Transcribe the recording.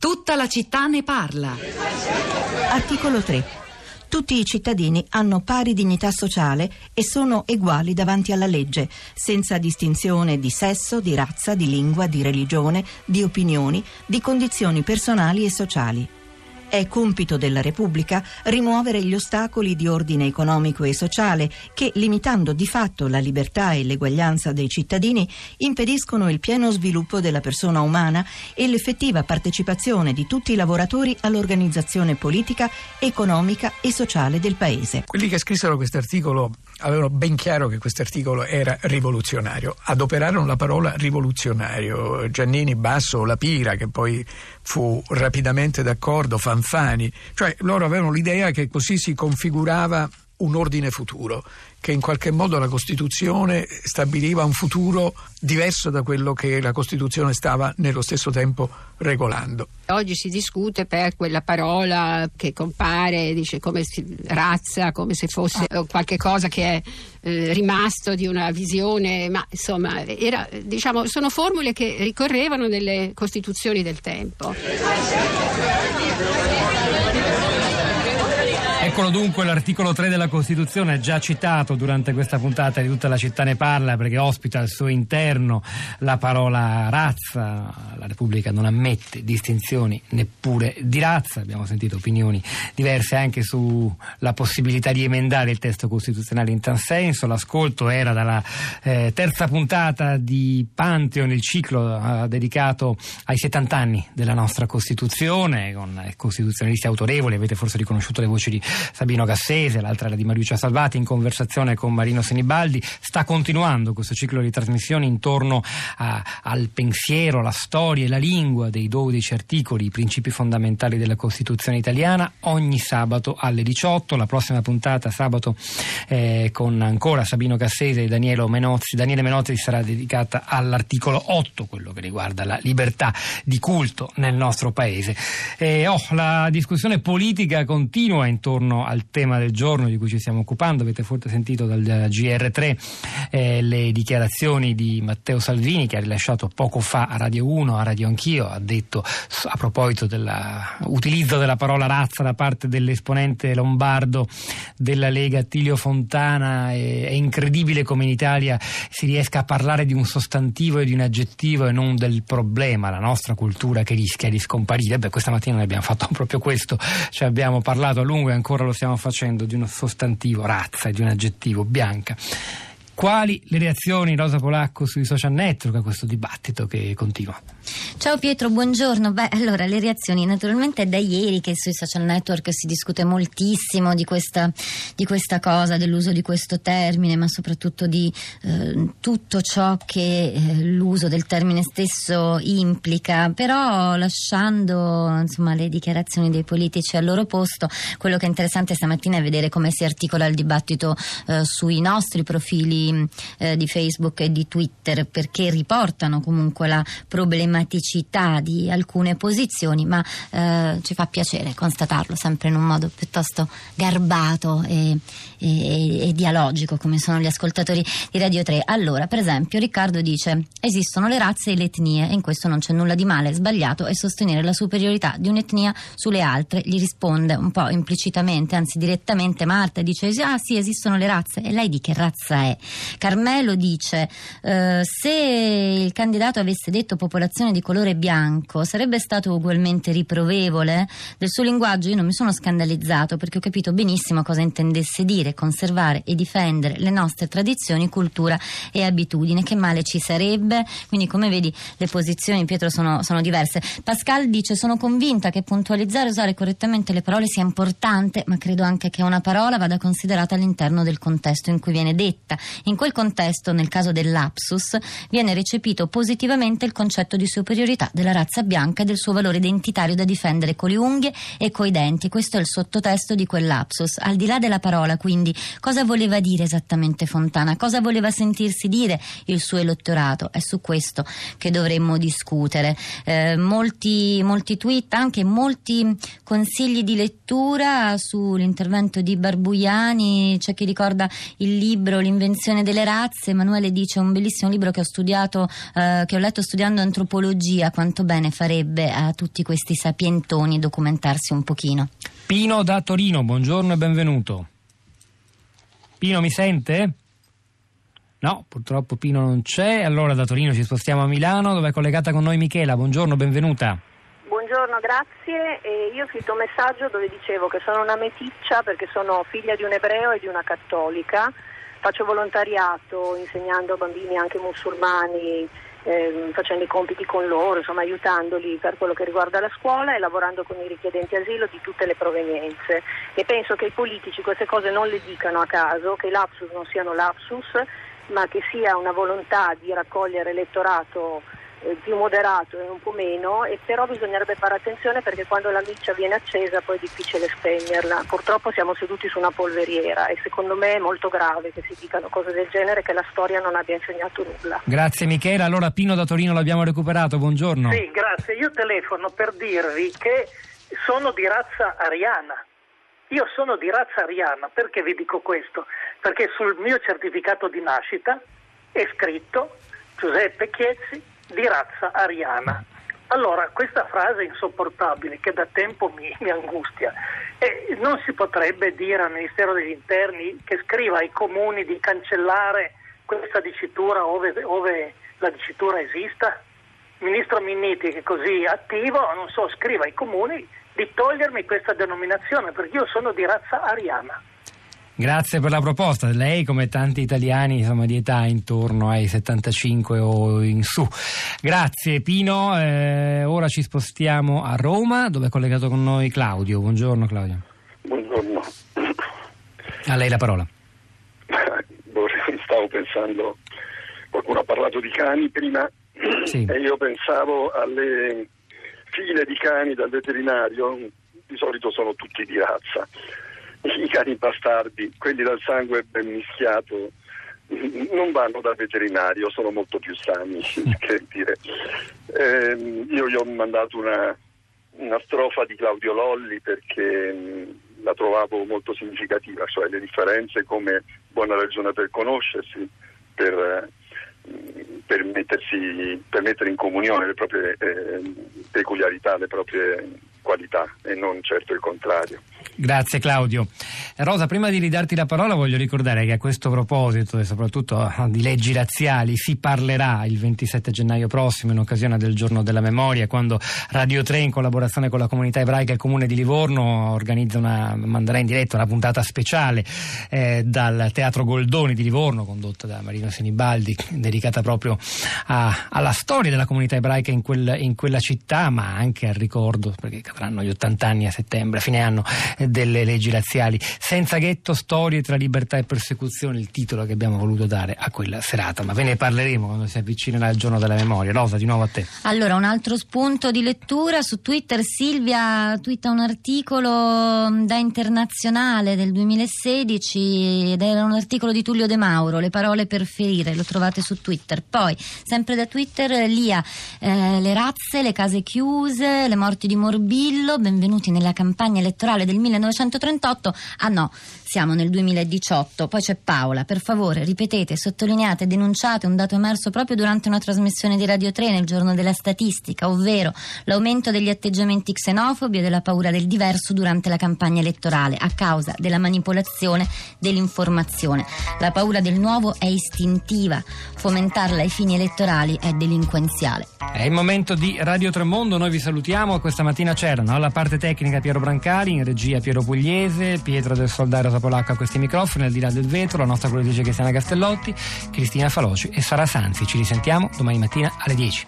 Tutta la città ne parla. Articolo 3. Tutti i cittadini hanno pari dignità sociale e sono uguali davanti alla legge, senza distinzione di sesso, di razza, di lingua, di religione, di opinioni, di condizioni personali e sociali. È compito della Repubblica rimuovere gli ostacoli di ordine economico e sociale che, limitando di fatto la libertà e l'eguaglianza dei cittadini, impediscono il pieno sviluppo della persona umana e l'effettiva partecipazione di tutti i lavoratori all'organizzazione politica, economica e sociale del Paese. Quelli che scrissero questo articolo avevano ben chiaro che questo articolo era rivoluzionario. Adoperarono la parola rivoluzionario. Giannini, Basso, La Pira, che poi fu rapidamente d'accordo, Fanfani, cioè loro avevano l'idea che così si configurava un ordine futuro, che in qualche modo la Costituzione stabiliva un futuro diverso da quello che la Costituzione stava nello stesso tempo regolando. Oggi si discute per quella parola che compare, dice come si, razza, come se fosse ah. qualche cosa che è eh, rimasto di una visione, ma insomma era, diciamo, sono formule che ricorrevano nelle costituzioni del tempo. Eccolo dunque l'articolo 3 della Costituzione, già citato durante questa puntata di tutta la città ne parla perché ospita al suo interno la parola razza. La Repubblica non ammette distinzioni neppure di razza. Abbiamo sentito opinioni diverse anche sulla possibilità di emendare il testo costituzionale in tal senso. L'ascolto era dalla eh, terza puntata di Pantheon, il ciclo eh, dedicato ai 70 anni della nostra Costituzione, con costituzionalisti autorevoli. Avete forse riconosciuto le voci di Sabino Cassese, l'altra era di Mariuccia Salvati, in conversazione con Marino Senibaldi. Sta continuando questo ciclo di trasmissioni intorno a, al pensiero, la storia e la lingua dei 12 articoli, i principi fondamentali della Costituzione italiana, ogni sabato alle 18. La prossima puntata, sabato, eh, con ancora Sabino Cassese e Daniele Menozzi, Daniele Menozzi sarà dedicata all'articolo 8, quello che riguarda la libertà di culto nel nostro paese. Eh, oh, la discussione politica continua intorno intorno al tema del giorno di cui ci stiamo occupando. Avete forse sentito dal GR3 eh, le dichiarazioni di Matteo Salvini che ha rilasciato poco fa a Radio 1, a Radio Anch'io, ha detto a proposito dell'utilizzo della parola razza da parte dell'esponente lombardo della Lega Tilio Fontana. È, è incredibile come in Italia si riesca a parlare di un sostantivo e di un aggettivo e non del problema, la nostra cultura che rischia di scomparire. Beh, questa mattina noi abbiamo fatto proprio questo, cioè abbiamo parlato a lungo e ancora ancora lo stiamo facendo, di uno sostantivo razza e di un aggettivo bianca. Quali le reazioni Rosa Polacco sui social network a questo dibattito che continua? Ciao Pietro, buongiorno. Beh, allora le reazioni naturalmente è da ieri che sui social network si discute moltissimo di questa, di questa cosa, dell'uso di questo termine, ma soprattutto di eh, tutto ciò che eh, l'uso del termine stesso implica. Però lasciando insomma, le dichiarazioni dei politici al loro posto, quello che è interessante stamattina è vedere come si articola il dibattito eh, sui nostri profili eh, di Facebook e di Twitter perché riportano comunque la problematicità di alcune posizioni, ma eh, ci fa piacere constatarlo sempre in un modo piuttosto garbato e, e, e dialogico come sono gli ascoltatori di Radio 3. Allora, per esempio, Riccardo dice esistono le razze e le etnie e in questo non c'è nulla di male, sbagliato è sostenere la superiorità di un'etnia sulle altre. Gli risponde un po' implicitamente, anzi direttamente Marta dice ah sì esistono le razze e lei di che razza è? Carmelo dice eh, se il candidato avesse detto popolazione di colore bianco sarebbe stato ugualmente riprovevole? Del suo linguaggio io non mi sono scandalizzato perché ho capito benissimo cosa intendesse dire conservare e difendere le nostre tradizioni, cultura e abitudini. Che male ci sarebbe? Quindi come vedi le posizioni Pietro sono, sono diverse. Pascal dice sono convinta che puntualizzare e usare correttamente le parole sia importante ma credo anche che una parola vada considerata all'interno del contesto in cui viene detta in quel contesto, nel caso dell'Apsus, viene recepito positivamente il concetto di superiorità della razza bianca e del suo valore identitario da difendere con le unghie e coi denti. Questo è il sottotesto di quell'Apsus. Al di là della parola, quindi, cosa voleva dire esattamente Fontana? Cosa voleva sentirsi dire il suo elettorato? È su questo che dovremmo discutere. Eh, molti, molti tweet, anche molti consigli di lettura sull'intervento di Barbuiani, c'è chi ricorda il libro L'invenzione distinzione delle razze. Emanuele dice un bellissimo libro che ho studiato, eh, che ho letto studiando antropologia, quanto bene farebbe a tutti questi sapientoni documentarsi un pochino. Pino da Torino, buongiorno e benvenuto. Pino mi sente? No, purtroppo Pino non c'è. Allora da Torino ci spostiamo a Milano dove è collegata con noi Michela. Buongiorno, benvenuta. Buongiorno, grazie. E io ho scritto un messaggio dove dicevo che sono una meticcia perché sono figlia di un ebreo e di una cattolica. Faccio volontariato insegnando a bambini anche musulmani, eh, facendo i compiti con loro, insomma aiutandoli per quello che riguarda la scuola e lavorando con i richiedenti asilo di tutte le provenienze. E penso che i politici queste cose non le dicano a caso, che i lapsus non siano lapsus, ma che sia una volontà di raccogliere elettorato eh, più moderato e un po' meno, e però bisognerebbe fare attenzione perché quando la miccia viene accesa poi è difficile spegnerla. Purtroppo siamo seduti su una polveriera e secondo me è molto grave che si dicano cose del genere che la storia non abbia insegnato nulla. Grazie Michela, allora Pino da Torino l'abbiamo recuperato, buongiorno. Sì, grazie. Io telefono per dirvi che sono di razza ariana. Io sono di razza ariana, perché vi dico questo? Perché sul mio certificato di nascita è scritto Giuseppe Chiezzi di razza ariana. Allora, questa frase insopportabile che da tempo mi, mi angustia, e non si potrebbe dire al Ministero degli Interni che scriva ai comuni di cancellare questa dicitura ove, ove la dicitura esista? Ministro Minniti, che è così attivo, non so, scriva ai comuni di togliermi questa denominazione perché io sono di razza ariana. Grazie per la proposta. Lei, come tanti italiani, insomma, di età intorno ai 75 o in su. Grazie Pino. Eh, ora ci spostiamo a Roma, dove è collegato con noi Claudio. Buongiorno Claudio. Buongiorno. A lei la parola. Stavo pensando, qualcuno ha parlato di cani prima Sì. e io pensavo alle file di cani dal veterinario, di solito sono tutti di razza. I cani bastardi, quelli dal sangue ben mischiato, non vanno dal veterinario, sono molto più sani. che dire. Ehm, io gli ho mandato una, una strofa di Claudio Lolli perché mh, la trovavo molto significativa, cioè le differenze come buona ragione per conoscersi, per, eh, per, mettersi, per mettere in comunione le proprie eh, peculiarità, le proprie qualità e non certo il contrario. Grazie Claudio. Rosa, prima di ridarti la parola voglio ricordare che a questo proposito e soprattutto di leggi razziali si parlerà il 27 gennaio prossimo in occasione del giorno della memoria quando Radio 3 in collaborazione con la comunità ebraica e il comune di Livorno organizza una, manderà in diretta una puntata speciale eh, dal Teatro Goldoni di Livorno condotta da Marino Senibaldi dedicata proprio a, alla storia della comunità ebraica in, quel, in quella città ma anche al ricordo perché cadranno gli 80 anni a settembre, a fine anno delle leggi razziali. Senza ghetto, storie tra libertà e persecuzione, il titolo che abbiamo voluto dare a quella serata, ma ve ne parleremo quando si avvicinerà il giorno della memoria. Rosa, di nuovo a te. Allora, un altro spunto di lettura su Twitter, Silvia twitta un articolo mm, da internazionale del 2016 ed era un articolo di Tullio De Mauro, Le parole per ferire, lo trovate su Twitter. Poi, sempre da Twitter, Lia, eh, le razze, le case chiuse, le morti di Morbillo, benvenuti nella campagna elettorale del 1938. Ah no, siamo nel 2018. Poi c'è Paola, per favore ripetete, sottolineate, denunciate un dato emerso proprio durante una trasmissione di Radio 3 nel giorno della statistica, ovvero l'aumento degli atteggiamenti xenofobi e della paura del diverso durante la campagna elettorale a causa della manipolazione dell'informazione. La paura del nuovo è istintiva, fomentarla ai fini elettorali è delinquenziale. È il momento di Radio Tremondo, noi vi salutiamo. Questa mattina c'erano alla parte tecnica Piero Brancali, in regia Piero Pugliese, Pietro del Soldare Rosa Polacco a questi microfoni, al di là del vetro, la nostra curatrice Cristiana Castellotti, Cristina Faloci e Sara Sanzi. Ci risentiamo domani mattina alle 10.